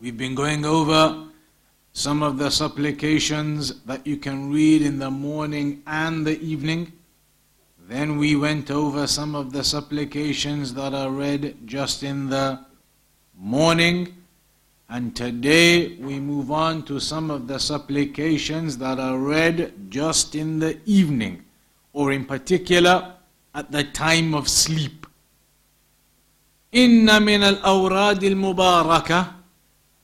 We've been going over some of the supplications that you can read in the morning and the evening. Then we went over some of the supplications that are read just in the morning. And today we move on to some of the supplications that are read just in the evening, or in particular at the time of sleep. إن من الأوراد المباركة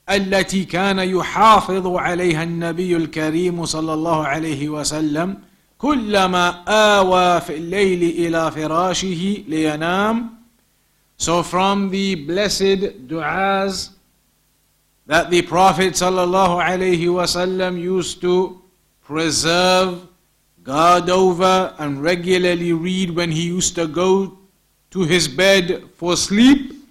التي كان يحافظ عليها النبي الكريم صلى الله عليه وسلم كلما آوى في الليل إلى فراشه لينام So from the blessed du'as that the Prophet صلى الله عليه وسلم used to preserve, guard over and regularly read when he used to go to his bed for sleep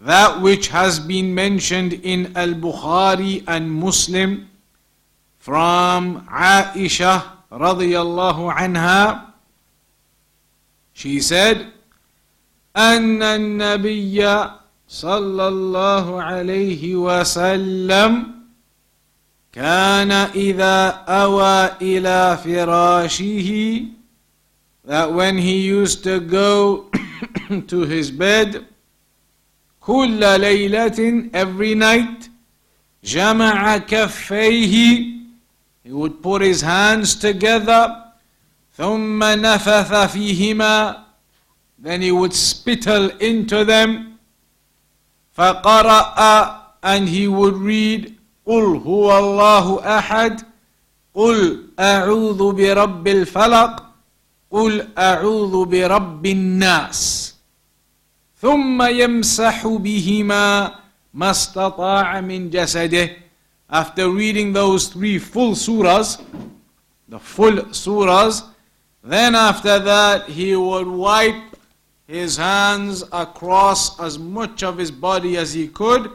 that which has been mentioned in Al Bukhari and Muslim from Aisha radiyallahu anha. She said, أن النبي صلى الله عليه وسلم كان إذا أوى إلى فراشه that when he used to go to his bed كل ليلة every night جمع كفيه he would put his hands together ثم نفث فيهما then he would spittle into them فقرأ and he would read قل هو الله أحد قل أعوذ برب الفلق قل أعوذ برب الناس ثم يمسح بهما ما استطاع من جسده after reading those three full surahs the full surahs then after that he would wipe his hands across as much of his body as he could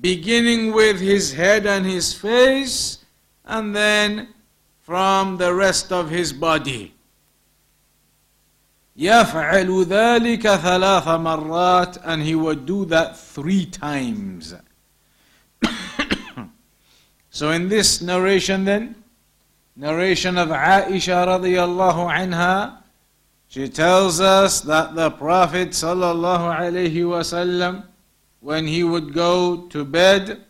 beginning with his head and his face and then from the rest of his body يفعل ذلك ثلاث مرات and he would do that three times. so in this narration then, narration of Aisha radiallahu anha, she tells us that the Prophet sallallahu alaihi wasallam, when he would go to bed,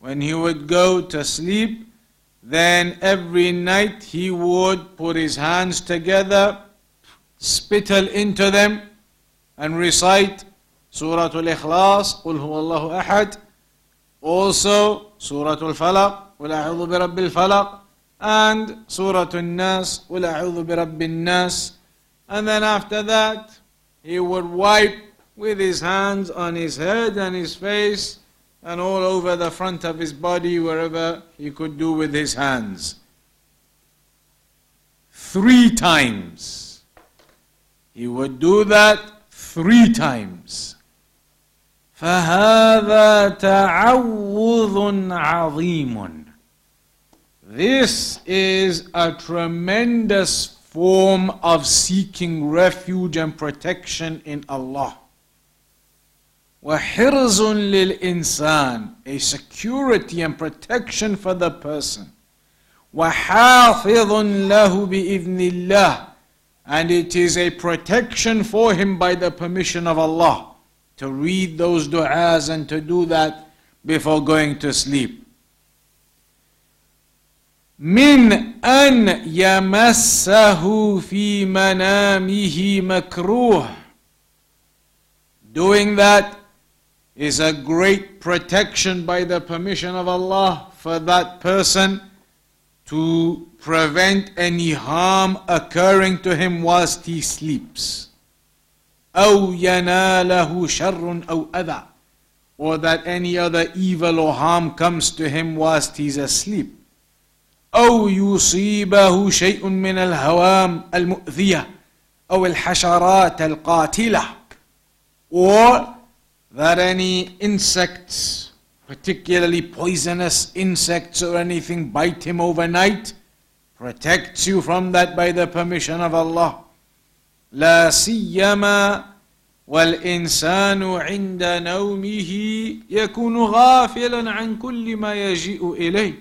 when he would go to sleep, then every night he would put his hands together spittle into them and recite Surah Al-Ikhlas, Qul Huwallahu Ahad, also Surah Al-Falaq, Qul A'udhu Bi Rabbil Falaq, and Surah Al-Nas, Qul A'udhu Bi Rabbil Nas. And then after that, he would wipe with his hands on his head and his face and all over the front of his body, wherever he could do with his hands. Three times. He would do that three times. فهذا تعوذ عظيم. This is a tremendous form of seeking refuge and protection in Allah. وحرز للإنسان a security and protection for the person. وحافظ له بإذن الله and it is a protection for him by the permission of Allah to read those du'as and to do that before going to sleep. من أن يمسه في منامه مكروه Doing that is a great protection by the permission of Allah for that person to prevent any harm occurring to him whilst he sleeps. أو يناله شر أو أذى or that any other evil or harm comes to him whilst he's asleep. أو يصيبه شيء من الهوام المؤذية أو الحشرات القاتلة or that any insects, particularly poisonous insects or anything, bite him overnight, protects you from that by the permission of Allah. لا سيما والإنسان عند نومه يكون غافلا عن كل ما يجيء إليه.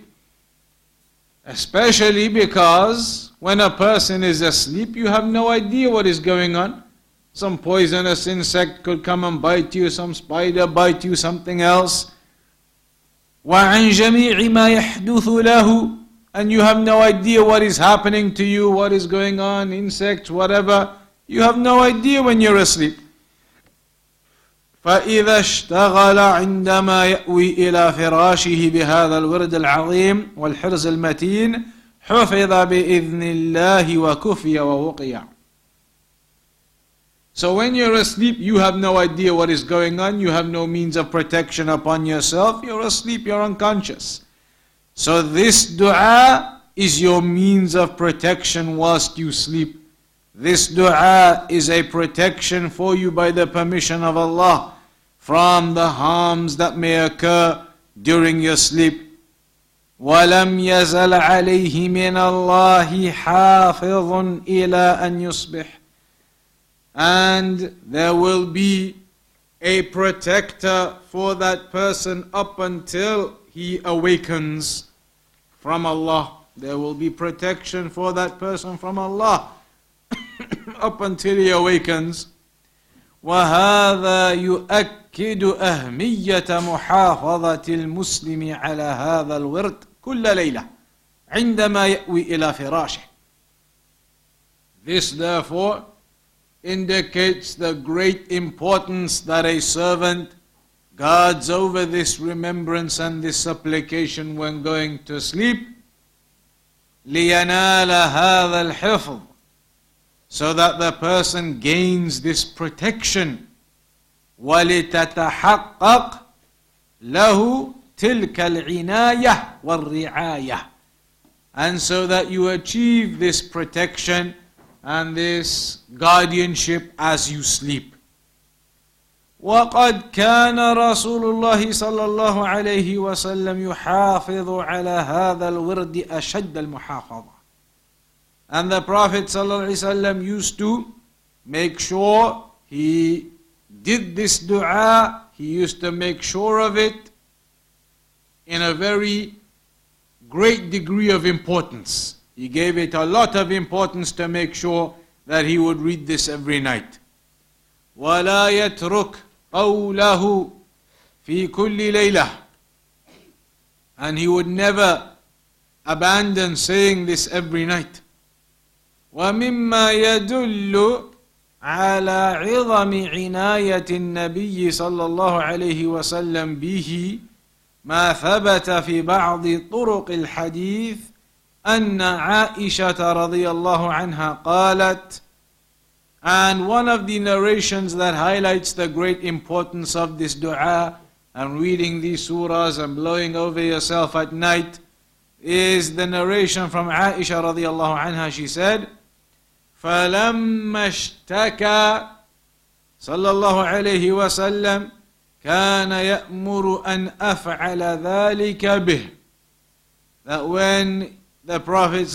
Especially because when a person is asleep, you have no idea what is going on. Some poisonous insect could come and bite you, some spider bite you, something else. وعن جميع ما يحدث له and you have no idea what is happening to you, what is going on, insects, whatever. You have no idea when you're asleep. فإذا اشتغل عندما يأوي إلى فراشه بهذا الورد العظيم والحرز المتين حفظ بإذن الله وكفي ووقي. So when you're asleep, you have no idea what is going on, you have no means of protection upon yourself, you're asleep, you're unconscious. So this dua is your means of protection whilst you sleep. This dua is a protection for you by the permission of Allah from the harms that may occur during your sleep. ولم يزل عليه من الله حافظ إلى أن يصبح and there will be a protector for that person up until he awakens from Allah. There will be protection for that person from Allah up until he awakens. وهذا يؤكد أهمية محافظة المسلم على هذا الورد كل ليلة عندما يأوي إلى فراشه. This therefore indicates the great importance that a servant guards over this remembrance and this supplication when going to sleep لينال هذا الحفظ so that the person gains this protection ولتتحقق له تلك العناية والرعاية and so that you achieve this protection and this guardianship as you sleep وقد كان رسول الله صلى الله عليه وسلم يحافظ على هذا الورد أشد المحافظة and the Prophet ﷺ used to make sure he did this dua, he used to make sure of it in a very great degree of importance. He gave it a lot of importance to make sure that he would read this every night. ولا يترك قوله في كل ليلة and he would never abandon saying this every night. ومما يدل على عظم عناية النبي صلى الله عليه وسلم به ما ثبت في بعض طرق الحديث أن عائشة رضي الله عنها قالت And one of the narrations that highlights the great importance of this dua and reading these surahs and blowing over yourself at night is the narration from Aisha radiallahu anha. She said, فلما اشتكى صلى الله عليه وسلم كان يأمر أن أفعل ذلك به that when the Prophet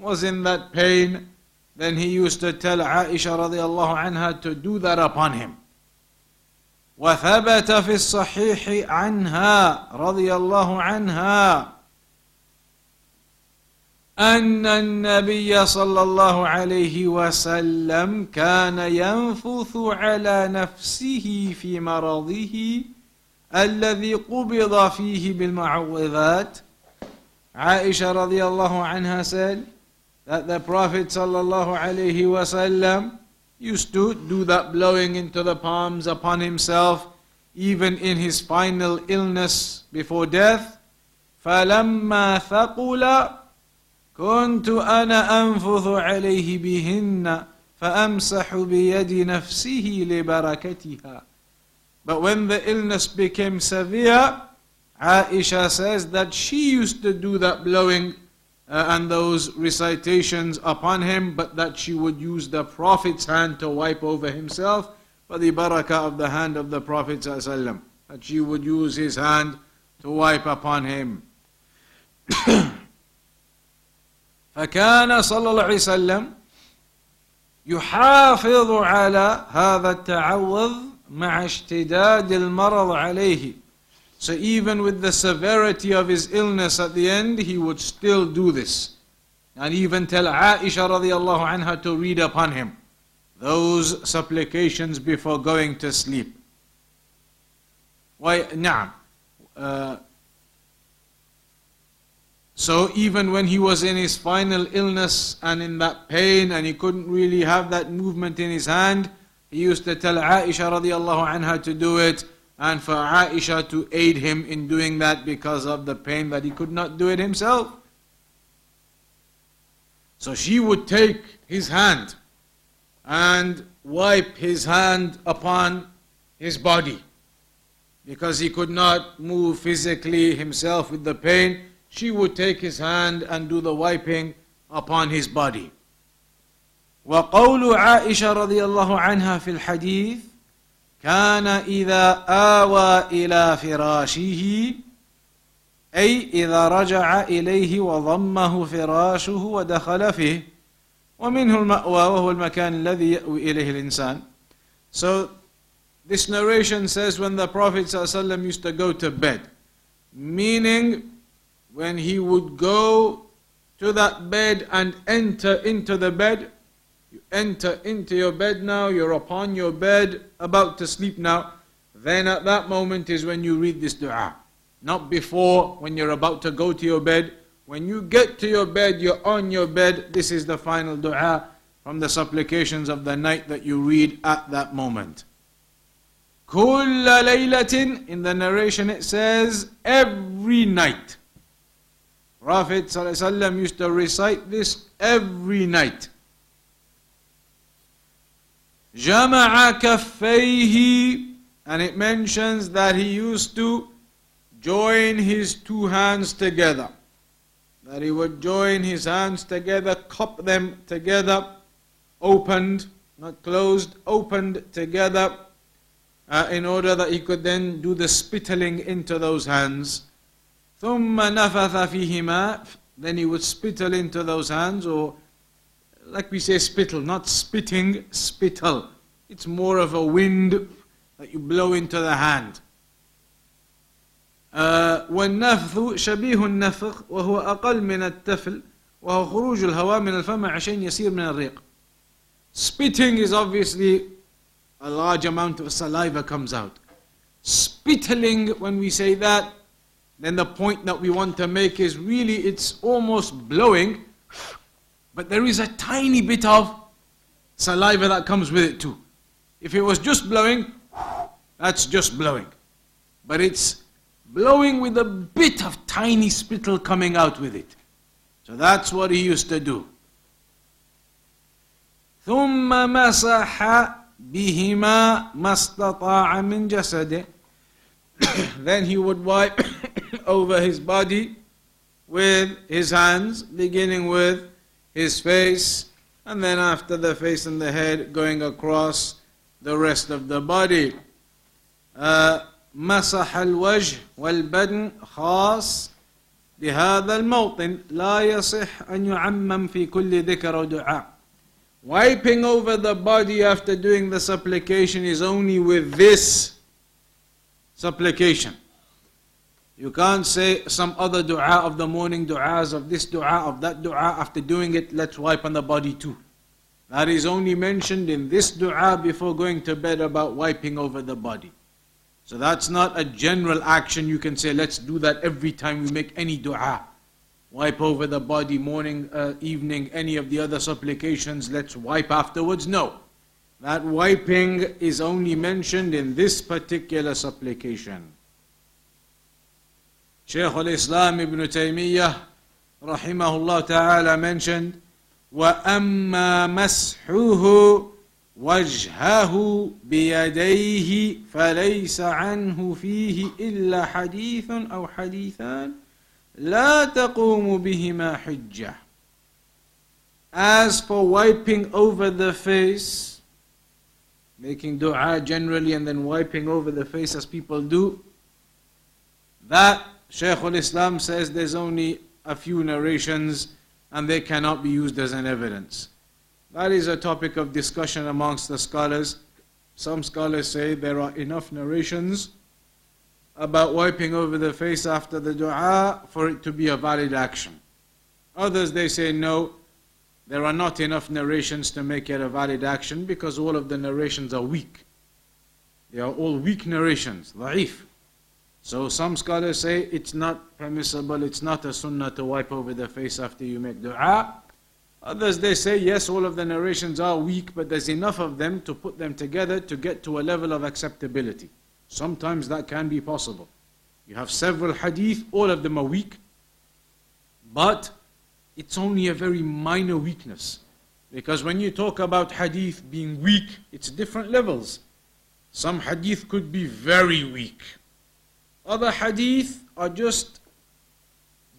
was in that pain. Then he used to tell Aisha الله عنها to do that upon him. وثبت في الصحيح عنها رضي الله عنها أن النبي صلى الله عليه وسلم كان ينفث على نفسه في مرضه الذي قبض فيه بالمعوذات عائشة رضي الله عنها said that the Prophet صلى الله عليه وسلم used to do that blowing into the palms upon himself even in his final illness before death فلما ثقل كنت أنا أنفث عليه بهن فأمسح بيد نفسه لبركتها But when the illness became severe, Aisha says that she used to do that blowing uh, and those recitations upon him, but that she would use the Prophet's hand to wipe over himself for the barakah of the hand of the Prophet. ﷺ, that she would use his hand to wipe upon him. فكان صلى الله عليه وسلم يحافظ على هذا التعوذ مع اشتداد المرض عليه so even with the severity of his illness at the end, he would still do this. And even tell Aisha radiallahu anha to read upon him those supplications before going to sleep. Why, na'am. Uh, so even when he was in his final illness and in that pain and he couldn't really have that movement in his hand, he used to tell Aisha radiallahu anha to do it and for Aisha to aid him in doing that because of the pain that he could not do it himself. So she would take his hand and wipe his hand upon his body because he could not move physically himself with the pain. She would take his hand and do the wiping upon his body. وقول عائشة رضي الله عنها في الحديث كان إذا آوى إلى فراشه أي إذا رجع إليه وضمه فراشه ودخل فيه ومنه المأوى وهو المكان الذي يأوي إليه الإنسان So this narration says when the Prophet ﷺ used to go to bed meaning when he would go to that bed and enter into the bed you enter into your bed now, you're upon your bed, about to sleep now, then at that moment is when you read this dua. Not before, when you're about to go to your bed. When you get to your bed, you're on your bed, this is the final dua from the supplications of the night that you read at that moment. كل ليلة in the narration it says every night. Prophet ﷺ used to recite this every night. جمع كفيه and it mentions that he used to join his two hands together that he would join his hands together cup them together opened not closed opened together uh, in order that he could then do the spittling into those hands ثم نفث فيهما then he would spittle into those hands or like we say spittle, not spitting, spittle. It's more of a wind that you blow into the hand. والنفث شبيه النفخ وهو أقل من التفل وهو خروج الهواء من الفم عشان يسير من الريق. Spitting is obviously a large amount of saliva comes out. Spittling, when we say that, then the point that we want to make is really it's almost blowing but there is a tiny bit of saliva that comes with it too. If it was just blowing, that's just blowing. But it's blowing with a bit of tiny spittle coming out with it. So that's what he used to do. ثم مسح بهما ما استطاع من جسده then he would wipe over his body with his hands beginning with his face, and then after the face and the head, going across the rest of the body. مسح الوجه والبدن خاص بهذا الموطن لا يصح أن يعمم في كل ذكر ودعاء Wiping over the body after doing the supplication is only with this supplication. You can't say some other dua of the morning, du'as of this dua, of that dua. After doing it, let's wipe on the body too. That is only mentioned in this dua before going to bed about wiping over the body. So that's not a general action you can say, let's do that every time we make any dua. Wipe over the body, morning, uh, evening, any of the other supplications, let's wipe afterwards. No. That wiping is only mentioned in this particular supplication. Shaykh al-Islam ibn Taymiyyah rahimahullah ta'ala mentioned وَأَمَّا مَسْحُهُ وجهه بيديه فليس عنه فيه إلا حديث أو حديثان لا تقوم بهما حجة As for wiping over the face, making dua generally and then wiping over the face as people do, that Shaykh al-Islam says there's only a few narrations and they cannot be used as an evidence. That is a topic of discussion amongst the scholars. Some scholars say there are enough narrations about wiping over the face after the dua for it to be a valid action. Others they say no, there are not enough narrations to make it a valid action because all of the narrations are weak. They are all weak narrations, da'if. So some scholars say it's not permissible, it's not a sunnah to wipe over the face after you make dua. Others they say yes, all of the narrations are weak, but there's enough of them to put them together to get to a level of acceptability. Sometimes that can be possible. You have several hadith, all of them are weak, but it's only a very minor weakness. Because when you talk about hadith being weak, it's different levels. Some hadith could be very weak. Other hadith are just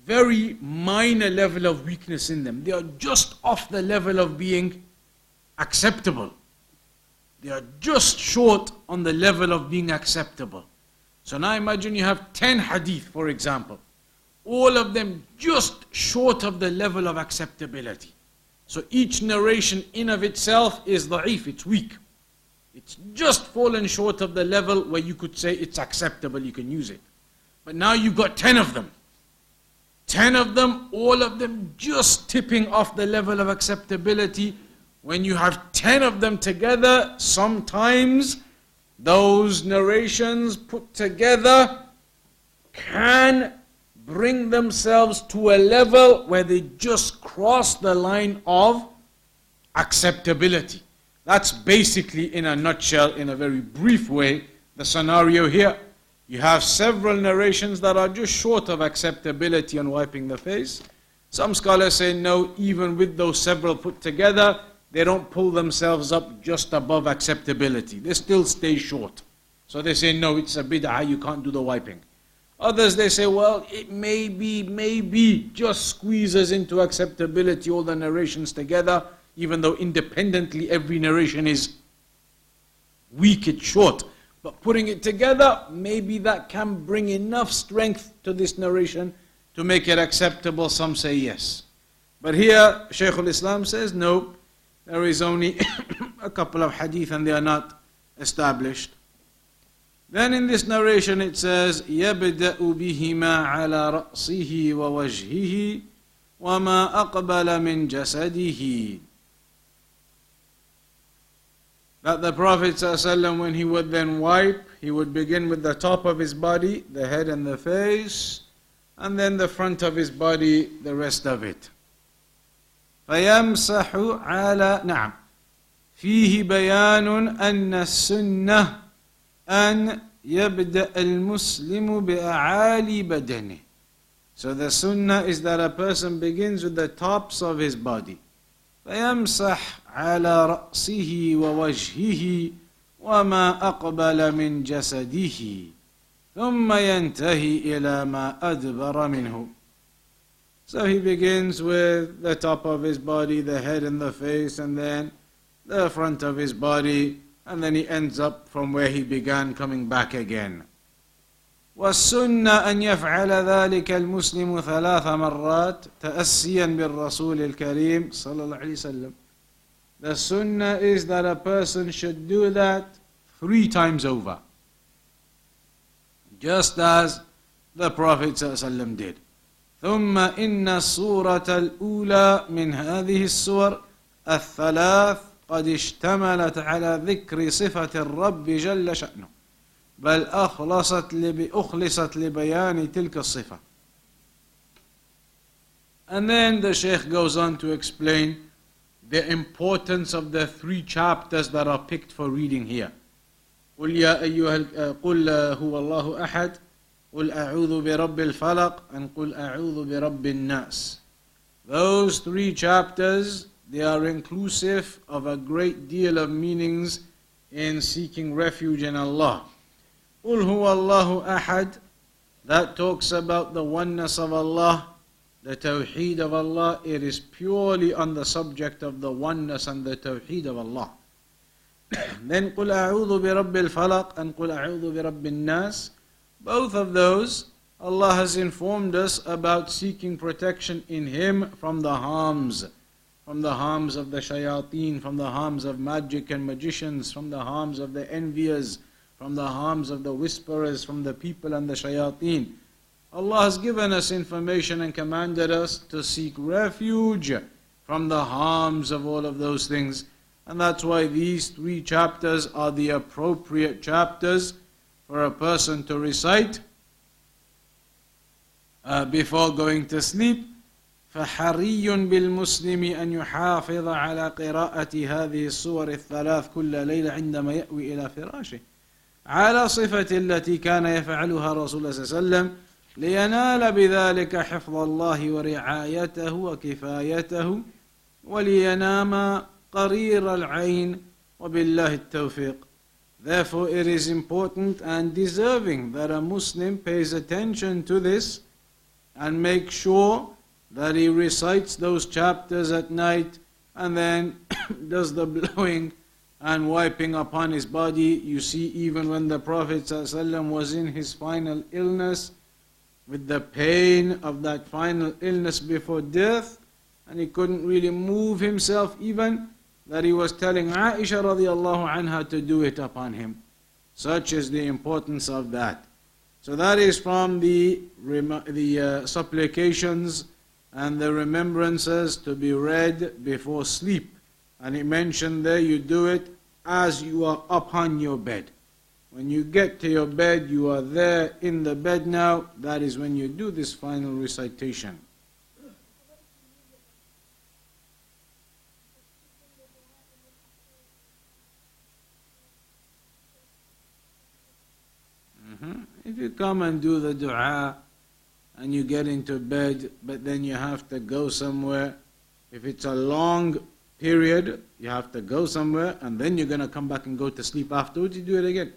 very minor level of weakness in them. They are just off the level of being acceptable. They are just short on the level of being acceptable. So now imagine you have 10 hadith, for example. All of them just short of the level of acceptability. So each narration in of itself is da'if, it's weak. It's just fallen short of the level where you could say it's acceptable, you can use it. But now you've got 10 of them. 10 of them, all of them just tipping off the level of acceptability. When you have 10 of them together, sometimes those narrations put together can bring themselves to a level where they just cross the line of acceptability. That's basically, in a nutshell, in a very brief way, the scenario here. You have several narrations that are just short of acceptability on wiping the face. Some scholars say no, even with those several put together, they don't pull themselves up just above acceptability. They still stay short. So they say no, it's a bid'ah, you can't do the wiping. Others they say, well, it may be, maybe just squeezes into acceptability all the narrations together, even though independently every narration is weak, it's short. But putting it together, maybe that can bring enough strength to this narration to make it acceptable. Some say yes. But here, Shaykh al-Islam says, no, there is only a couple of hadith and they are not established. Then in this narration it says, يَبْدَأُ بِهِمَا عَلَى رَأْسِهِ وَوَجْهِهِ وَمَا أَقْبَلَ مِنْ جَسَدِهِ that the Prophet ﷺ, when he would then wipe, he would begin with the top of his body, the head and the face, and then the front of his body, the rest of it. فيمسح على نعم فيه بيان أن السنة أن يبدأ المسلم بأعالي بدنه So the sunnah is that a person begins with the tops of his body. فيمسح على رأسه ووجهه وما أقبل من جسده ثم ينتهي إلى ما أدبر منه So he begins with the top of his body, the head and the face, and then the front of his body, and then he ends up from where he began coming back again. والسنة أن يفعل ذلك المسلم ثلاث مرات تأسيا بالرسول الكريم صلى الله عليه وسلم The sunnah is that a person should do that three times over. Just as the Prophet ﷺ did. ثم إن الصورة الأولى من هذه السور الثلاث قد اشتملت على ذكر صفة الرب جل شأنه بل أخلصت لب... أخلصت لبيان تلك الصفة And then the Sheikh goes on to explain the importance of the three chapters that are picked for reading here. قل يا أيها قل هو الله أحد قل أعوذ برب الفلق and قل أعوذ برب الناس Those three chapters they are inclusive of a great deal of meanings in seeking refuge in Allah. قُلْ هُوَ اللَّهُ أَحَدٌ That talks about the oneness of Allah, the tawheed of Allah. It is purely on the subject of the oneness and the tawheed of Allah. then قُلْ أَعُوذُ بِرَبِّ الْفَلَقِ and قُلْ أَعُوذُ بِرَبِّ النَّاسِ Both of those, Allah has informed us about seeking protection in Him from the harms from the harms of the shayateen, from the harms of magic and magicians, from the harms of the enviers, from the harms of the whisperers, from the people and the shayateen. Allah has given us information and commanded us to seek refuge from the harms of all of those things. And that's why these three chapters are the appropriate chapters for a person to recite uh, before going to sleep فحري بالمسلم أن يحافظ على قراءة هذه الصور الثلاث كل ليلة عندما يأوي إلى فراشه على صفة التي كان يفعلها رسول الله صلى الله عليه وسلم لينال بذلك حفظ الله ورعايته وكفايته ولينام قرير العين وبالله التوفيق Therefore it is important and deserving that a Muslim pays attention to this and make sure that he recites those chapters at night and then does the blowing and wiping upon his body. You see, even when the Prophet ﷺ was in his final illness, with the pain of that final illness before death, and he couldn't really move himself even, that he was telling Aisha radiallahu anha to do it upon him. Such is the importance of that. So that is from the, the uh, supplications and the remembrances to be read before sleep. And he mentioned there you do it as you are upon your bed. When you get to your bed, you are there in the bed now. That is when you do this final recitation. Mm-hmm. If you come and do the dua, and you get into bed, but then you have to go somewhere. If it's a long period, you have to go somewhere, and then you're going to come back and go to sleep afterwards, you do it again.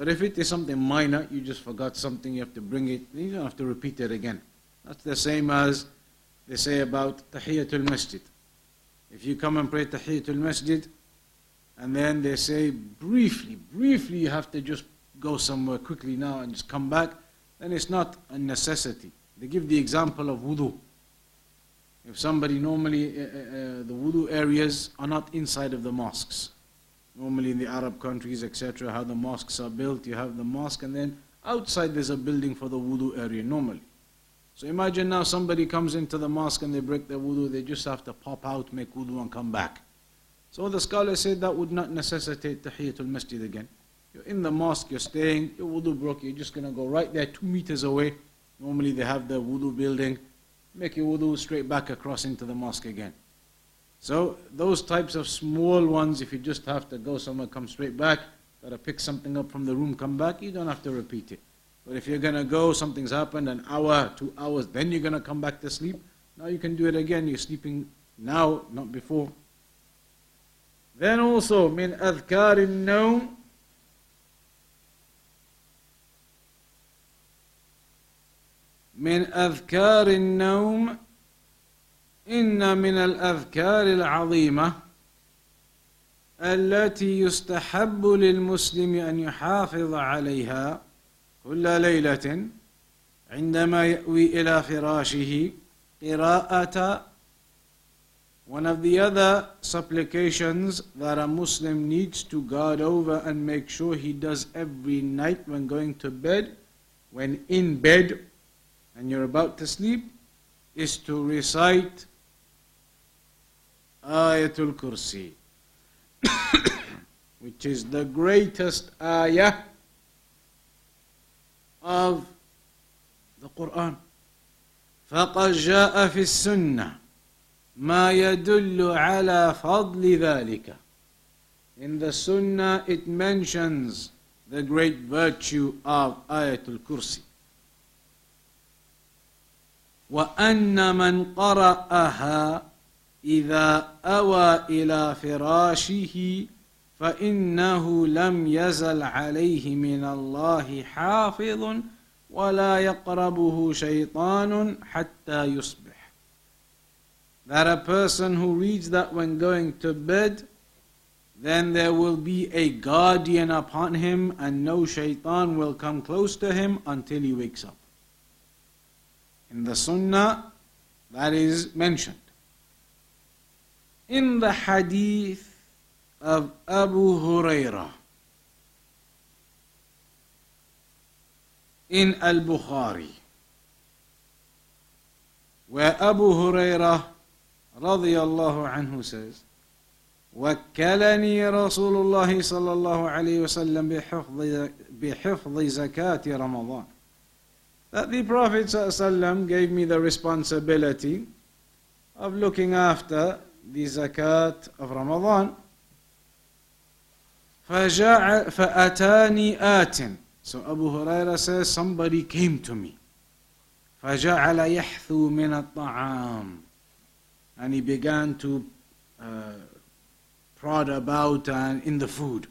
But if it is something minor, you just forgot something, you have to bring it, you don't have to repeat it again. That's the same as they say about Tahiyatul Masjid. If you come and pray Tahiyatul Masjid, and then they say briefly, briefly, you have to just go somewhere quickly now and just come back then it's not a necessity. They give the example of wudu. If somebody normally, uh, uh, uh, the wudu areas are not inside of the mosques. Normally in the Arab countries, etc., how the mosques are built, you have the mosque and then outside there's a building for the wudu area normally. So imagine now somebody comes into the mosque and they break their wudu, they just have to pop out, make wudu and come back. So the scholar said that would not necessitate tahiyatul masjid again. You're in the mosque, you're staying, your wudu broke, you're just going to go right there two meters away. Normally they have the wudu building. Make your wudu straight back across into the mosque again. So those types of small ones, if you just have to go somewhere, come straight back, gotta pick something up from the room, come back, you don't have to repeat it. But if you're gonna go, something's happened, an hour, two hours, then you're gonna come back to sleep, now you can do it again. You're sleeping now, not before. Then also, min adhkar النوم من أذكار النوم إن من الأذكار العظيمة التي يستحب للمسلم أن يحافظ عليها كل ليلة عندما يأوي إلى فراشه قراءة One of the other supplications that a Muslim needs to guard over and make sure he does every night when going to bed, when in bed and you're about to sleep is to recite Ayatul Kursi, which is the greatest ayah of the Quran. فقد جاء في السنة ما يدل على فضل ذلك. In the Sunnah it mentions the great virtue of Ayatul Kursi. وأن من قرأها إذا أوى إلى فراشه فإنه لم يزل عليه من الله حافظ ولا يقربه شيطان حتى يصبح that a person who reads that when going to bed then there will be a guardian upon him and no shaitan will come close to him until he wakes up in the sunnah that is mentioned in the hadith of Abu Huraira in Al Bukhari, where Abu Huraira radiallahu anhu says, وكلني رسول الله صلى الله عليه وسلم بحفظ بحفظ زكاة رمضان. That the Prophet ﷺ gave me the responsibility of looking after of Ramadan. فجعل فأتاني آت So Abu Huraira says somebody came to me فجعل يحثو من الطعام and he began to uh, prod about and in the food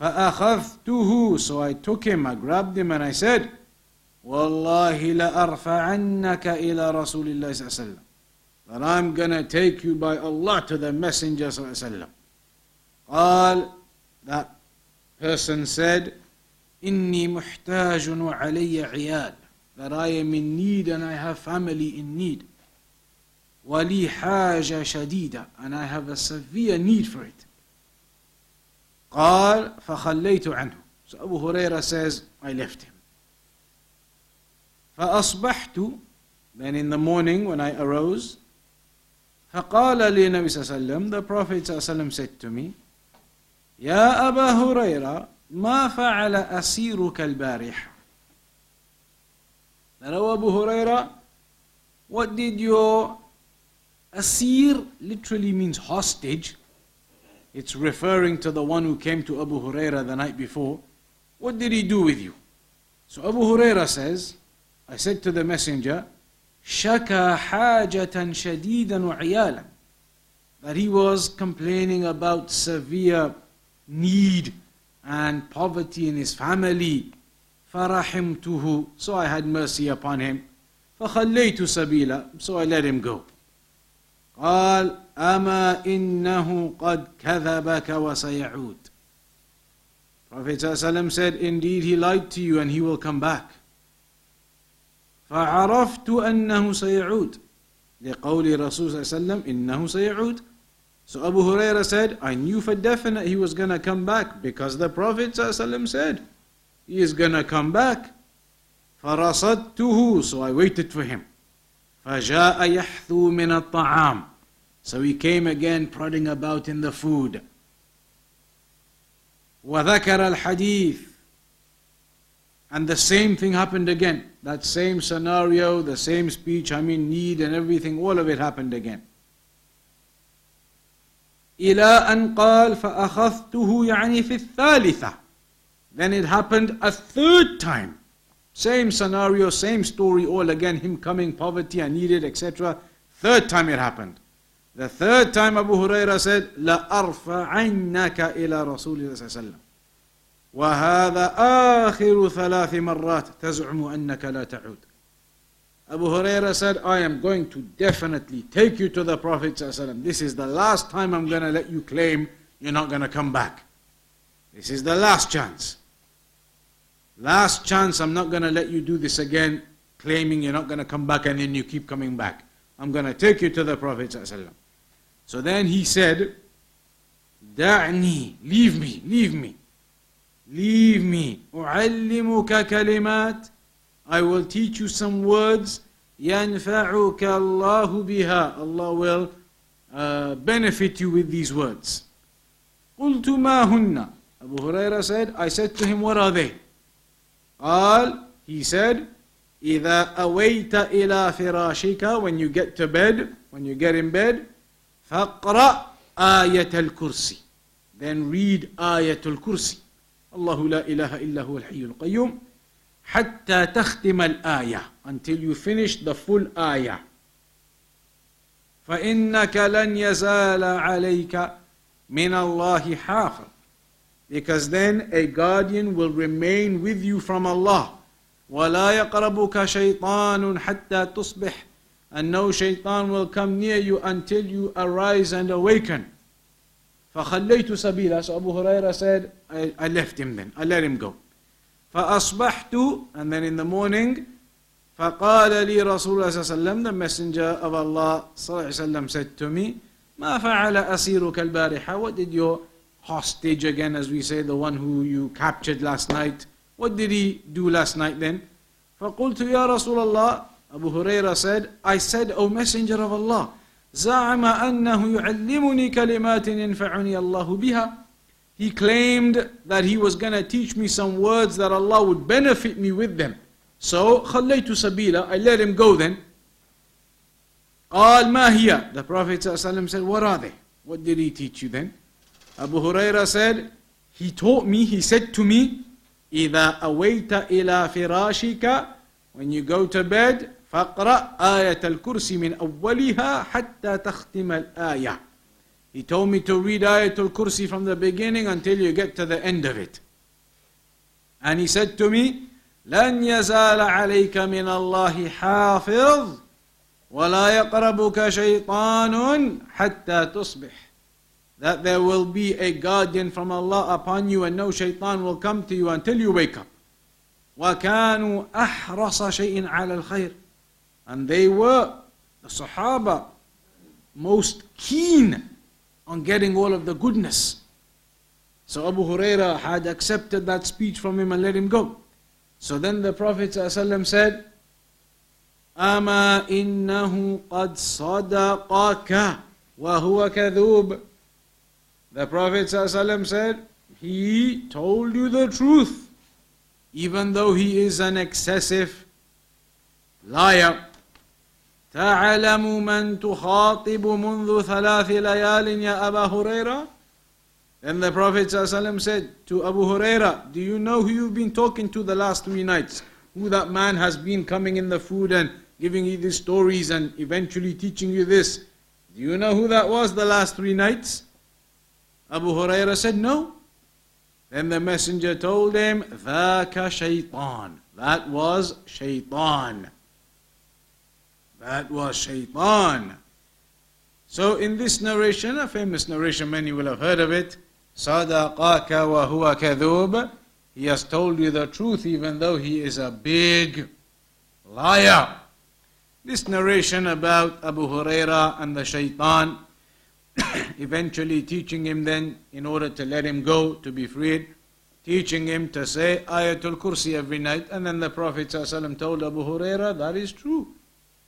فأخذته so I took him I grabbed him and I said والله لأرفعنك إلى رسول الله صلى الله عليه وسلم that I'm gonna take you by Allah to the Messenger صلى الله عليه وسلم قال that person said إني محتاج وعلي عيال that I am in need and I have family in need ولي حاجة شديدة and I have a severe need for it قال فخليت عنه so Abu Huraira says I left him فأصبحت then in the morning when I arose فقال لي النبي صلى الله عليه وسلم the Prophet صلى الله عليه وسلم said to me يا أبا هريرة ما فعل أسيرك البارحة That oh Abu Huraira, what did your Asir literally means hostage. It's referring to the one who came to Abu Huraira the night before. What did he do with you? So Abu Huraira says, I said to the messenger, شكى حاجة شديدا وعيالا that he was complaining about severe need and poverty in his family فرحمته so I had mercy upon him فخليت سبيلا so I let him go قال أما إنه قد كذبك وسيعود Prophet ﷺ said indeed he lied to you and he will come back فعرفت أنه سيعود لقول رسول صلى الله عليه وسلم إنه سيعود So Abu Huraira said, I knew for definite he was going to come back because the Prophet said, he is going to come back. فرصدته So I waited for him. فجاء يحثو من الطعام So he came again prodding about in the food. وذكر الحديث And the same thing happened again. That same scenario, the same speech, I mean need and everything, all of it happened again. إلى أن قال فأخذته يعني في الثالثة Then it happened a third time. Same scenario, same story, all again, him coming, poverty, I needed, etc. Third time it happened. The third time Abu Huraira said, لأرفعنك إلى رسول الله صلى الله عليه وسلم وهذا آخر ثلاث مرات تزعم أنك لا تعود Abu Huraira said, I am going to definitely take you to the Prophet ﷺ. This is the last time I'm going to let you claim you're not going to come back. This is the last chance. Last chance, I'm not going to let you do this again, claiming you're not going to come back and then you keep coming back. I'm going to take you to the Prophet ﷺ. So then he said, دعني, leave me, leave me. Leave me. أعلمك كلمات I will teach you some words ينفعك الله بها Allah will uh, benefit you with these words قلت ما هن Abu Huraira said I said to him what are they قال he said إذا أويت إلى فراشك when you get to bed when you get in bed فاقرأ آية الكرسي then read آية الكرسي الله لا إله إلا هو الحي القيوم حتى تختم الآية until you finish the full آية فإنك لن يزال عليك من الله حافظ because then a guardian will remain with you from Allah ولا يقربك شيطان حتى تصبح and no shaitan will come near you until you arise and awaken فخليت سبيلا so Abu Huraira said I, I left him then I let him go فأصبحت and then in the morning فقال لي رسول الله صلى الله عليه وسلم the messenger of Allah صلى الله عليه وسلم said to me ما فعل أسيرك البارحة what did your hostage again as we say the one who you captured last night what did he do last night then فقلت يا رسول الله Abu Huraira said I said O messenger of Allah زعم أنه يعلمني كلمات ينفعني الله بها He claimed that he was going to teach me some words that Allah would benefit me with them. So, خليت سبيلا, I let him go then. قال ما هي? The Prophet ﷺ said, what are they? What did he teach you then? Abu Huraira said, he taught me, he said to me, إذا أويت إلى فراشك When you go to bed, فاقرأ آية الكرسي من أولها حتى تختم الآية. He told me to read Ayatul Kursi from the beginning until you get to the end of it. And he said to me, لن يزال عليك من الله حافظ ولا يقربك شيطان حتى تصبح. That there will be a guardian from Allah upon you and no shaitan will come to you until you wake up. وكانوا أحرص شيء على الخير. And they were, the Sahaba, most keen on getting all of the goodness. So Abu Huraira had accepted that speech from him and let him go. So then the Prophet ﷺ said, أما إنه قد صدقك وهو كذوب. The Prophet ﷺ said, He told you the truth, even though he is an excessive liar. تعلم من تخاطب منذ ثلاث ليال يا أبا هريرة Then the Prophet ﷺ said to Abu Huraira, Do you know who you've been talking to the last three nights? Who that man has been coming in the food and giving you these stories and eventually teaching you this? Do you know who that was the last three nights? Abu Huraira said, No. Then the messenger told him, ذاك شيطان. That was shaitan. That was shaitan. So in this narration, a famous narration, many will have heard of it, صدقاك وهو كذوب. He has told you the truth even though he is a big liar. This narration about Abu Huraira and the shaitan, eventually teaching him then, in order to let him go, to be freed, teaching him to say Ayatul Kursi every night. And then the Prophet ﷺ told Abu Huraira, that is true.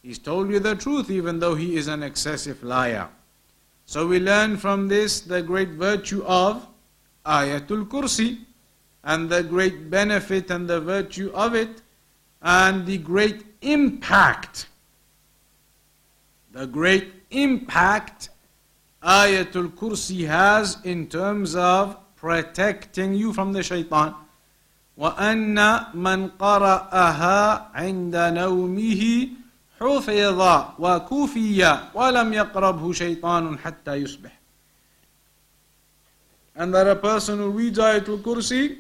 He's told you the truth even though he is an excessive liar. So we learn from this the great virtue of Ayatul Kursi and the great benefit and the virtue of it and the great impact. The great impact Ayatul Kursi has in terms of protecting you from the shaitan. وأن من قرأها عند نومه حفظ وكفي ولم يقربه شيطان حتى يصبح and that a person who reads Ayatul Kursi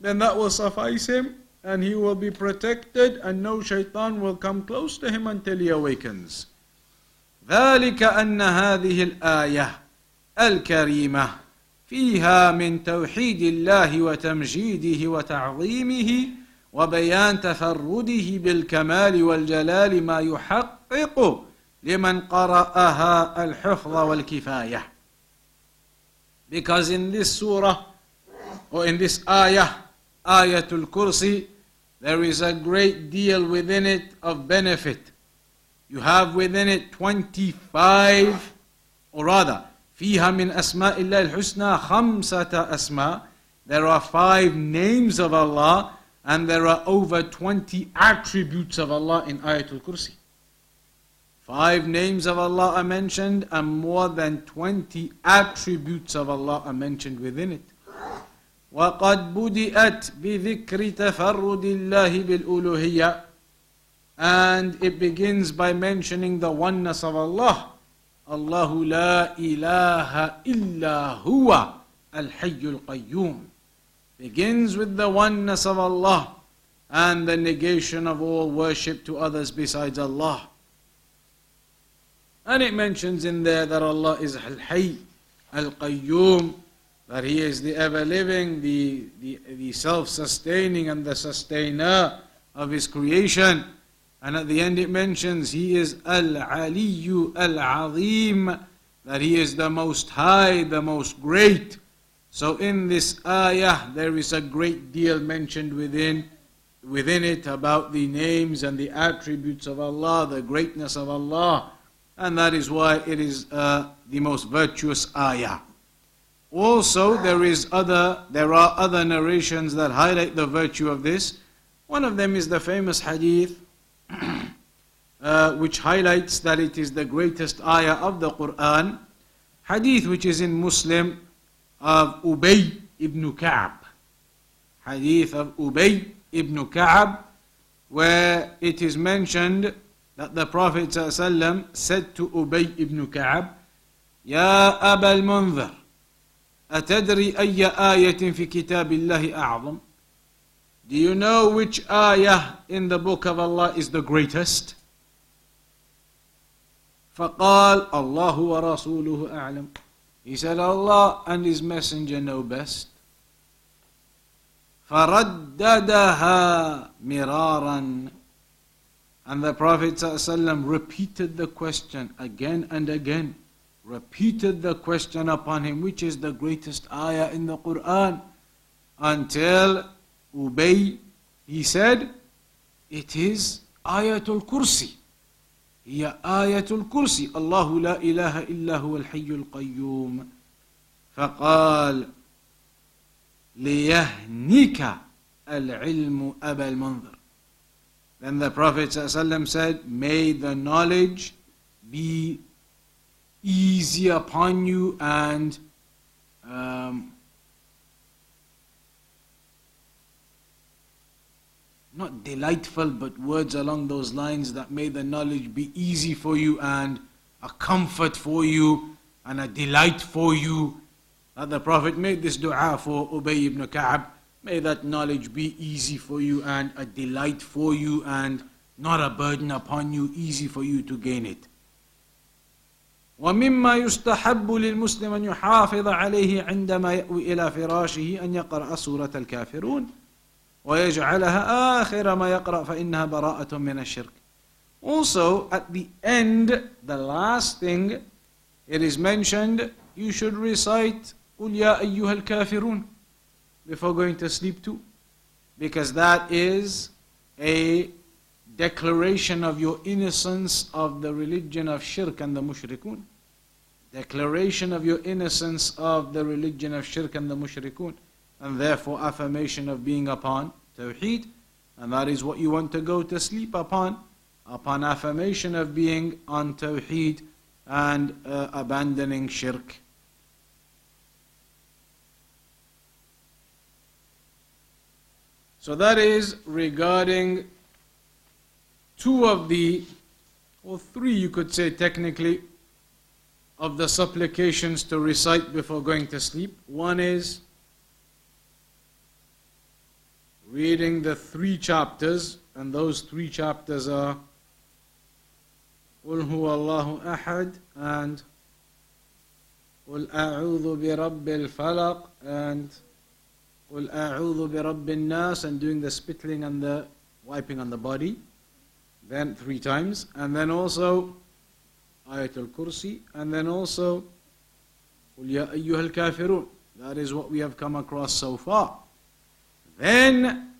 then that will suffice him and he will be protected and no shaitan will come close to him until he awakens ذلك أن هذه الآية الكريمة فيها من توحيد الله وتمجيده وتعظيمه وبيان تفرده بالكمال والجلال ما يحقق لمن قرأها الحفظ والكفاية because in this surah or in this ayah ayatul kursi there is a great deal within it of benefit you have within it 25 or rather فيها من أسماء الله الحسنى خمسة أسماء there are five names of Allah and there are over 20 attributes of Allah in Ayatul Kursi. Five names of Allah are mentioned, and more than 20 attributes of Allah are mentioned within it. وقد بدأت بذكر تفرد الله بالألوهية and it begins by mentioning the oneness of Allah الله لا إله إلا هو الحي القيوم begins with the oneness of Allah and the negation of all worship to others besides Allah. And it mentions in there that Allah is Al-Hayy, Al-Qayyum, that He is the ever-living, the, the, the self-sustaining and the sustainer of His creation. And at the end it mentions He is Al-Aliyu Al-Azim, that He is the most high, the most great. So in this ayah there is a great deal mentioned within within it about the names and the attributes of Allah, the greatness of Allah, and that is why it is uh, the most virtuous ayah. Also, there is other there are other narrations that highlight the virtue of this. One of them is the famous hadith, uh, which highlights that it is the greatest ayah of the Quran. Hadith which is in Muslim of Ubay ibn Ka'b. Hadith of Ubay ibn Ka'b, where it is mentioned that the Prophet ﷺ said to Ubay ibn Ka'b, يا أبا المنذر أتدري أي آية في كتاب الله أعظم Do you know which ayah in the book of Allah is the greatest? فقال الله ورسوله أعلم He said Allah and His Messenger know best. فرددها مرارا And the Prophet ﷺ repeated the question again and again. Repeated the question upon him, which is the greatest ayah in the Quran. Until Ubay, he said, it is Ayatul Kursi. هي آية الكرسي. الله لا إله إلا هو الحي القيوم. فقال ليهنك العلم أبا المنذر. Then the Prophet ﷺ said, May the knowledge be easy upon you and um, not delightful, but words along those lines that may the knowledge be easy for you and a comfort for you and a delight for you. That the Prophet made this dua for Ubay ibn Ka'b May that knowledge be easy for you and a delight for you and not a burden upon you, easy for you to gain it. ومما يستحب للمسلم أن يحافظ عليه عندما يأوي إلى فراشه أن يقرأ سورة الكافرون ويجعلها آخر ما يقرأ فإنها براءة من الشرك. Also, at the end, the last thing, it is mentioned, you should recite قُلْ يَا أَيُّهَا الْكَافِرُونَ before going to sleep too. Because that is a declaration of your innocence of the religion of shirk and the mushrikun. Declaration of your innocence of the religion of shirk and the mushrikun. And therefore affirmation of being upon tawheed. And that is what you want to go to sleep upon. Upon affirmation of being on tawheed and uh, abandoning shirk. So that is regarding two of the, or three you could say technically, of the supplications to recite before going to sleep. One is reading the three chapters, and those three chapters are قل هو الله أحد and قل أعوذ برب الفلق and قل أعوذ برب الناس and doing the spitting and the wiping on the body then three times and then also Ayatul Kursi and then also قل يا أيها الكافرون that is what we have come across so far then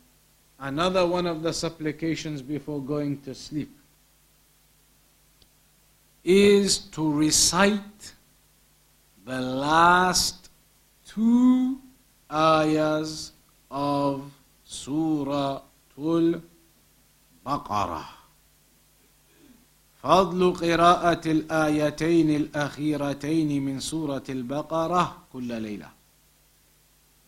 another one of the supplications before going to sleep is to recite the last two ayahs of Surah Al-Baqarah. فضل قراءة الآيتين الأخيرتين من سورة البقرة كل ليلة.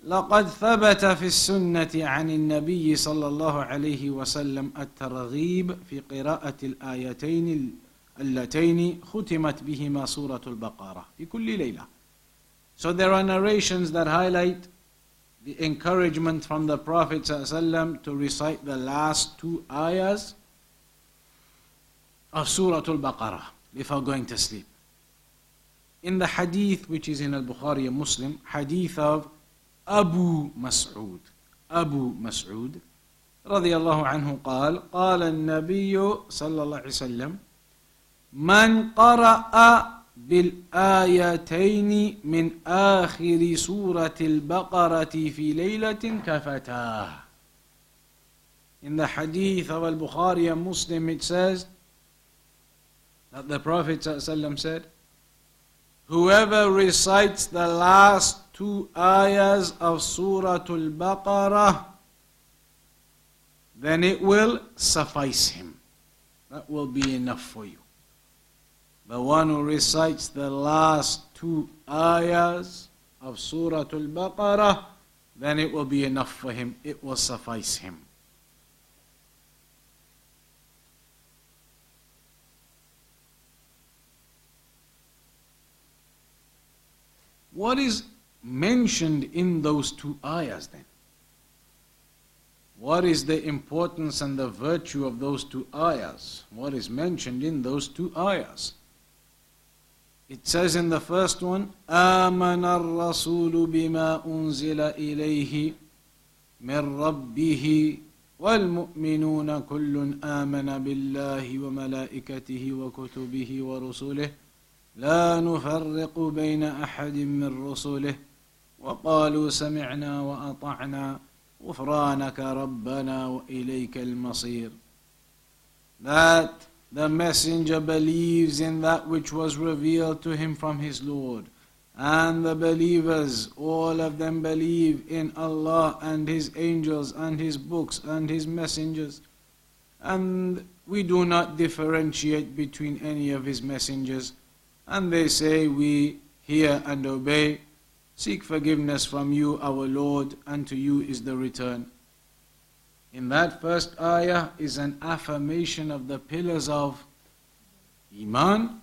لقد ثبت في السنة عن النبي صلى الله عليه وسلم الترغيب في قراءة الآيتين اللتين ختمت بهما سورة البقرة في كل ليلة. So there are narrations that highlight the encouragement from the Prophet ﷺ to recite the last two ayahs of Surah Al-Baqarah before going to sleep. In the hadith which is in Al-Bukhari and Muslim, hadith of Abu Mas'ud. Abu Mas'ud رضي الله عنه قال قال النبي صلى الله عليه وسلم من قرأ بالآيتين من آخر سورة البقرة في ليلة كفتاه In the hadith of Al-Bukhari and Muslim it says that the Prophet ﷺ said, Whoever recites the last two ayahs of Surah Al-Baqarah, then it will suffice him. That will be enough for you. The one who recites the last two ayahs of Surah Al-Baqarah, then it will be enough for him. It will suffice him. What is mentioned in those two ayahs then? What is the importance and the virtue of those two ayahs? What is mentioned in those two ayahs? It says in the first one, آمن الرسول بما أنزل إليه من ربه والمؤمنون كل آمن بالله وملائكته وكتبه ورسله لا نفرق بين أحد من رسله وقالوا سمعنا وأطعنا غفرانك ربنا وإليك المصير That the messenger believes in that which was revealed to him from his Lord. And the believers, all of them believe in Allah and His angels and His books and His messengers. And we do not differentiate between any of His messengers. And they say, We hear and obey. Seek forgiveness from you, our Lord, and to you is the return. In that first ayah is an affirmation of the pillars of Iman.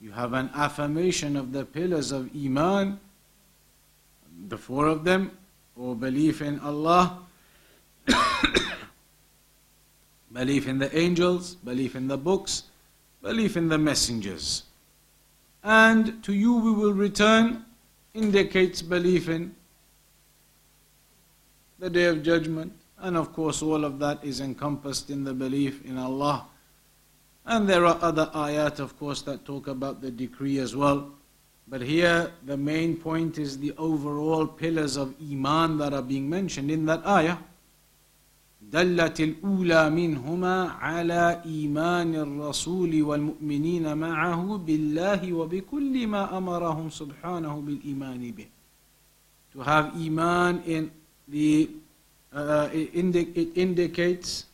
You have an affirmation of the pillars of Iman, the four of them, or belief in Allah, belief in the angels, belief in the books, belief in the messengers. And to you we will return indicates belief in the day of judgment. And of course, all of that is encompassed in the belief in Allah. And there are other ayat, of course, that talk about the decree as well. But here, the main point is the overall pillars of Iman that are being mentioned in that ayah. دلت الأولى منهما على إيمان الرسول والمؤمنين معه بالله وبكل ما أمرهم سبحانه بالإيمان به. To have Iman in the uh, it, indi- it indicates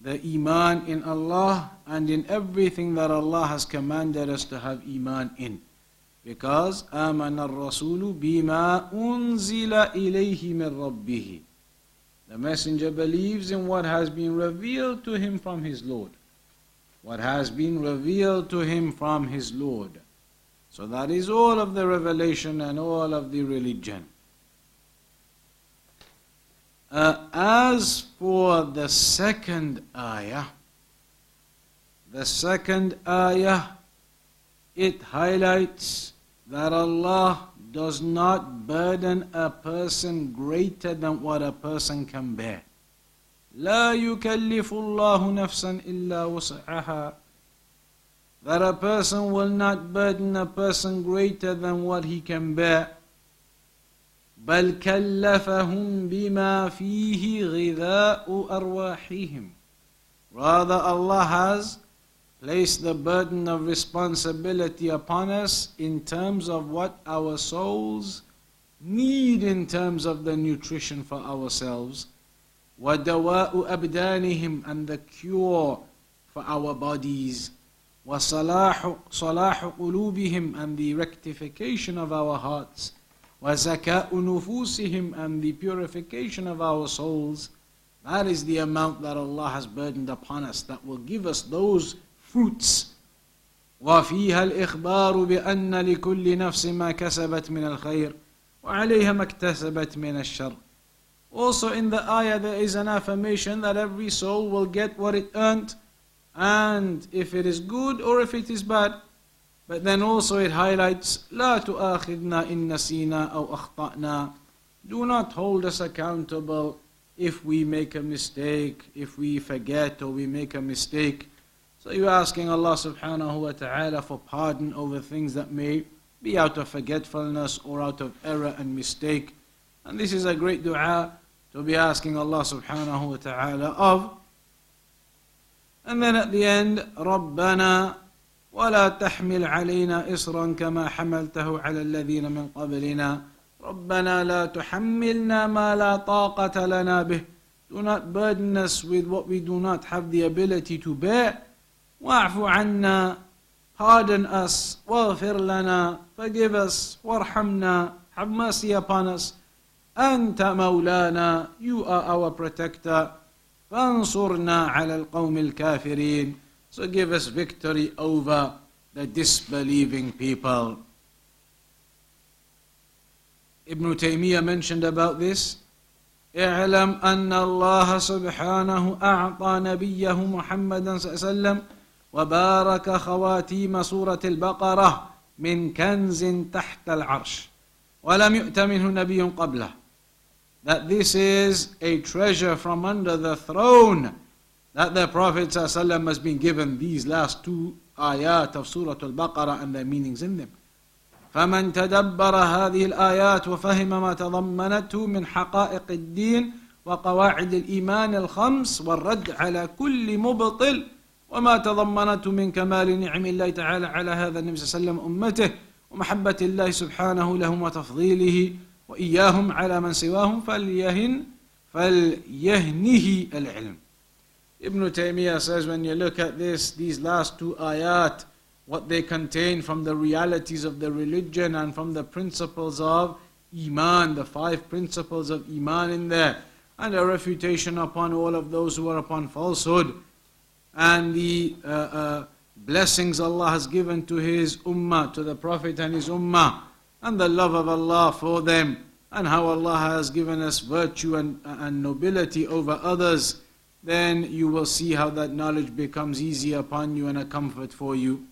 the Iman in Allah and in everything that Allah has commanded us to have Iman in. Because الرسول بما أنزل إليه من ربه. The messenger believes in what has been revealed to him from his Lord. What has been revealed to him from his Lord. So that is all of the revelation and all of the religion. Uh, as for the second ayah, the second ayah, it highlights that Allah does not burden a person greater than what a person can bear. لا يكلف الله نفسا إلا وسعها That a person will not burden a person greater than what he can bear. بل كلفهم بما فيه غذاء أرواحهم Rather Allah has placed the burden of responsibility upon us in terms of what our souls need in terms of the nutrition for ourselves ودواء أبدانهم and the cure for our bodies وصلاح صلاح قلوبهم and the rectification of our hearts وَزَكَاءُ نُفُوسِهِمْ and the purification of our souls. That is the amount that Allah has burdened upon us that will give us those fruits وفيها الإخبار بأن لكل نفس ما كسبت من الخير وعليها ما اكتسبت من الشر Also in the ayah there is an affirmation that every soul will get what it earned and if it is good or if it is bad. But then also it highlights لا تؤاخذنا إن نسينا أو أخطأنا Do not hold us accountable if we make a mistake, if we forget or we make a mistake. So you're asking Allah subhanahu wa ta'ala for pardon over things that may be out of forgetfulness or out of error and mistake. And this is a great dua to be asking Allah subhanahu wa ta'ala of. And then at the end, ربنا ولا تحمل علينا إصرا كما حملته على الذين من قبلنا ربنا لا تحملنا ما لا طاقة لنا به Do not burden us with what we do not have the ability to bear. واعف عنا Pardon us. واغفر لنا Forgive us. وارحمنا Have mercy upon us. أنت مولانا You are our protector. فانصرنا على القوم الكافرين So give us victory over the disbelieving people. Ibn Taymiyyah mentioned about this. اعلم أن الله سبحانه أعطى نبيه محمدا صلى الله عليه وسلم وبارك خواتيم سورة البقرة من كنز تحت العرش. ولم يؤت منه نبي قبله. That this is a treasure from under the throne. That the Prophet ﷺ has been given these last two ayat of Surah Al-Baqarah and their meanings in them. فمن تدبر هذه الآيات وفهم ما تضمنته من حقائق الدين وقواعد الإيمان الخمس والرد على كل مبطل وما تضمنته من كمال نعم الله تعالى على هذا النبي صلى الله عليه وسلم أمته ومحبة الله سبحانه لهم وتفضيله وإياهم على من سواهم فليهن فليهنه العلم Ibn Taymiyyah says when you look at this, these last two ayat, what they contain from the realities of the religion and from the principles of Iman, the five principles of Iman in there, and a refutation upon all of those who are upon falsehood, and the uh, uh, blessings Allah has given to His Ummah, to the Prophet and His Ummah, and the love of Allah for them, and how Allah has given us virtue and, and nobility over others then you will see how that knowledge becomes easy upon you and a comfort for you.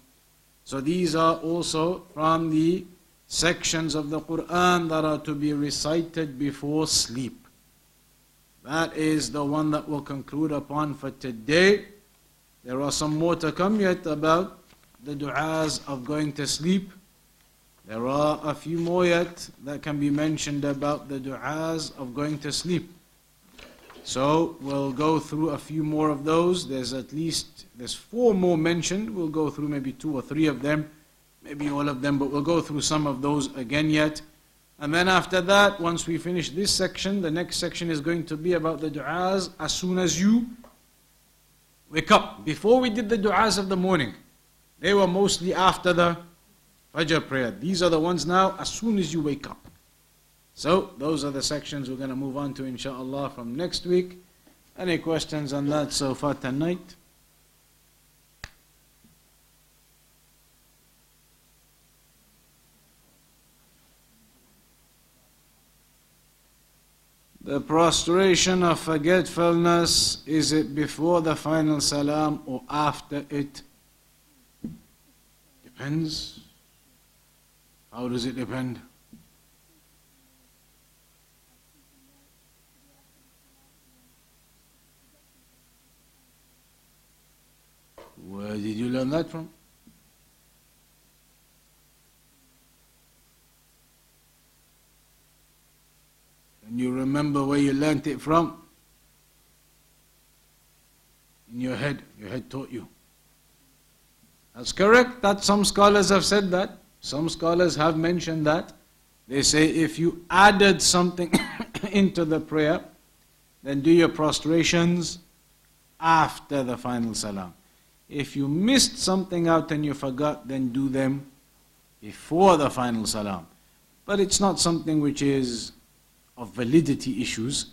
So these are also from the sections of the Quran that are to be recited before sleep. That is the one that we'll conclude upon for today. There are some more to come yet about the du'as of going to sleep. There are a few more yet that can be mentioned about the du'as of going to sleep. So we'll go through a few more of those. There's at least there's four more mentioned. We'll go through maybe two or three of them, maybe all of them, but we'll go through some of those again yet. And then after that, once we finish this section, the next section is going to be about the du'as as soon as you wake up. Before we did the du'as of the morning, they were mostly after the Fajr prayer. These are the ones now as soon as you wake up. So, those are the sections we're going to move on to, inshallah, from next week. Any questions on that so far tonight? The prostration of forgetfulness, is it before the final salam or after it? Depends. How does it depend? Where did you learn that from? Can you remember where you learnt it from? In your head, your head taught you. That's correct. That some scholars have said that. Some scholars have mentioned that. They say if you added something into the prayer, then do your prostrations after the final salam. If you missed something out and you forgot, then do them before the final salam. But it's not something which is of validity issues.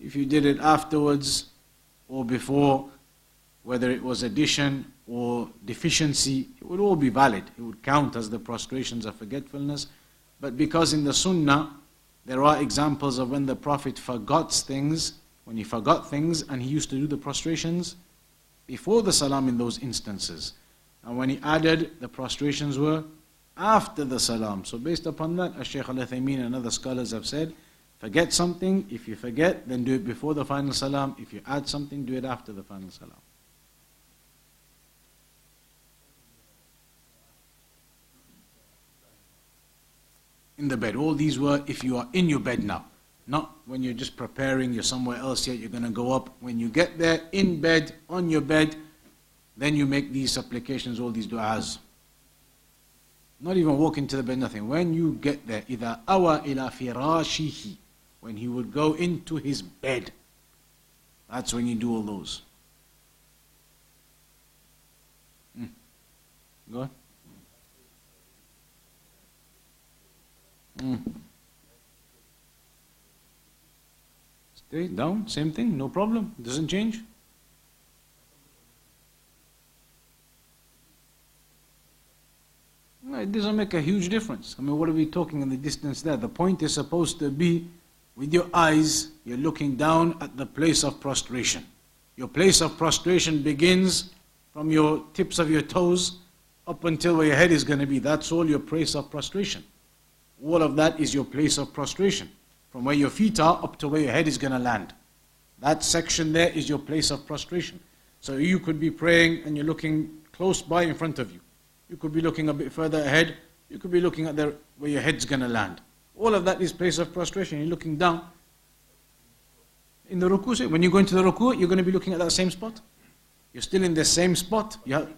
If you did it afterwards or before, whether it was addition or deficiency, it would all be valid. It would count as the prostrations of forgetfulness. But because in the Sunnah, there are examples of when the Prophet forgot things, when he forgot things, and he used to do the prostrations before the salam in those instances. And when he added, the prostrations were after the salam. So based upon that, as Shaykh al-Uthaymeen and other scholars have said, forget something, if you forget, then do it before the final salam. If you add something, do it after the final salam. in the bed. All these were if you are in your bed now. Not when you're just preparing, you're somewhere else yet, you're going to go up. When you get there, in bed, on your bed, then you make these supplications, all these du'as. Not even walk into the bed, nothing. When you get there, إِذَا أَوَى إِلَى فِرَاشِهِ when he would go into his bed. That's when you do all those. Mm. Go on. Mm. Stay down, same thing, no problem, doesn't change. No, it doesn't make a huge difference. I mean, what are we talking in the distance there? The point is supposed to be with your eyes, you're looking down at the place of prostration. Your place of prostration begins from your tips of your toes up until where your head is going to be. That's all your place of prostration. All of that is your place of prostration. From where your feet are up to where your head is going to land. That section there is your place of prostration. So you could be praying and you're looking close by in front of you. You could be looking a bit further ahead. You could be looking at the, where your head's going to land. All of that is place of prostration. You're looking down. In the ruku, when you go into the ruku, you're going to be looking at that same spot. You're still in the same spot. Have,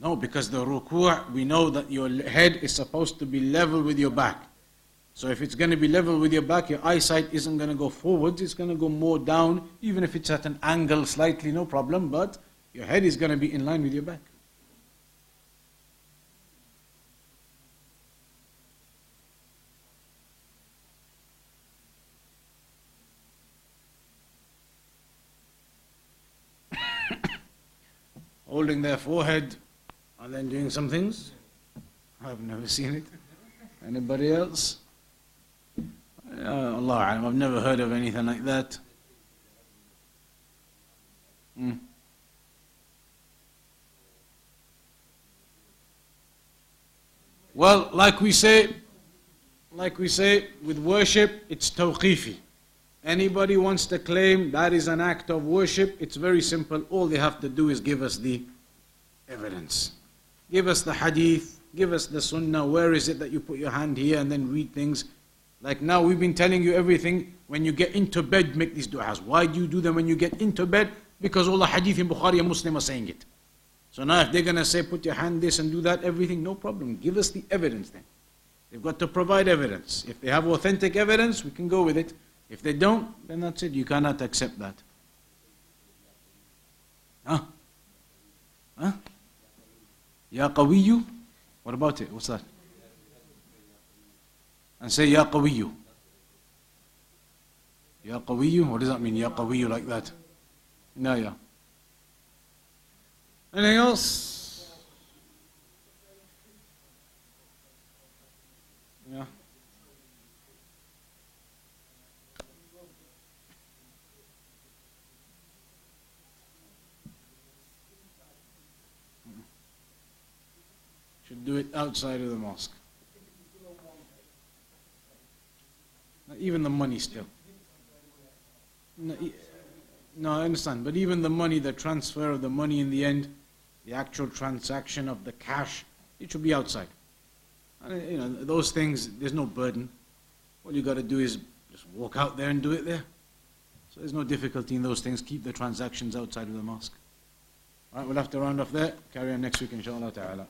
no, because the ruku' we know that your head is supposed to be level with your back. So if it's going to be level with your back, your eyesight isn't going to go forwards, it's going to go more down, even if it's at an angle slightly, no problem, but your head is going to be in line with your back. Holding their forehead and then doing some things. I've never seen it. Anybody else? Uh, Allah I've never heard of anything like that. Mm. Well, like we say, like we say, with worship, it's tawqifi. Anybody wants to claim that is an act of worship, it's very simple. All they have to do is give us the evidence. Give us the hadith, give us the sunnah. Where is it that you put your hand here and then read things? Like now, we've been telling you everything. When you get into bed, make these du'as. Why do you do them when you get into bed? Because all the hadith in Bukhari and Muslim are saying it. So now, if they're going to say, put your hand this and do that, everything, no problem. Give us the evidence then. They've got to provide evidence. If they have authentic evidence, we can go with it. If they don't, then that's it. You cannot accept that. Huh? Huh? Ya Qawiyu. What about it? What's that? And say Ya Qawiyu. Ya Qawiyu. What does that mean? Ya Qawiyu like that? No, yeah. Anything else? Yeah. Should do it outside of the mosque. Even the money still. No, no, I understand. But even the money, the transfer of the money in the end, the actual transaction of the cash, it should be outside. And, uh, you know, those things, there's no burden. All you got to do is just walk out there and do it there. So there's no difficulty in those things. Keep the transactions outside of the mosque. All right, we'll have to round off there. Carry on next week, inshallah ta'ala.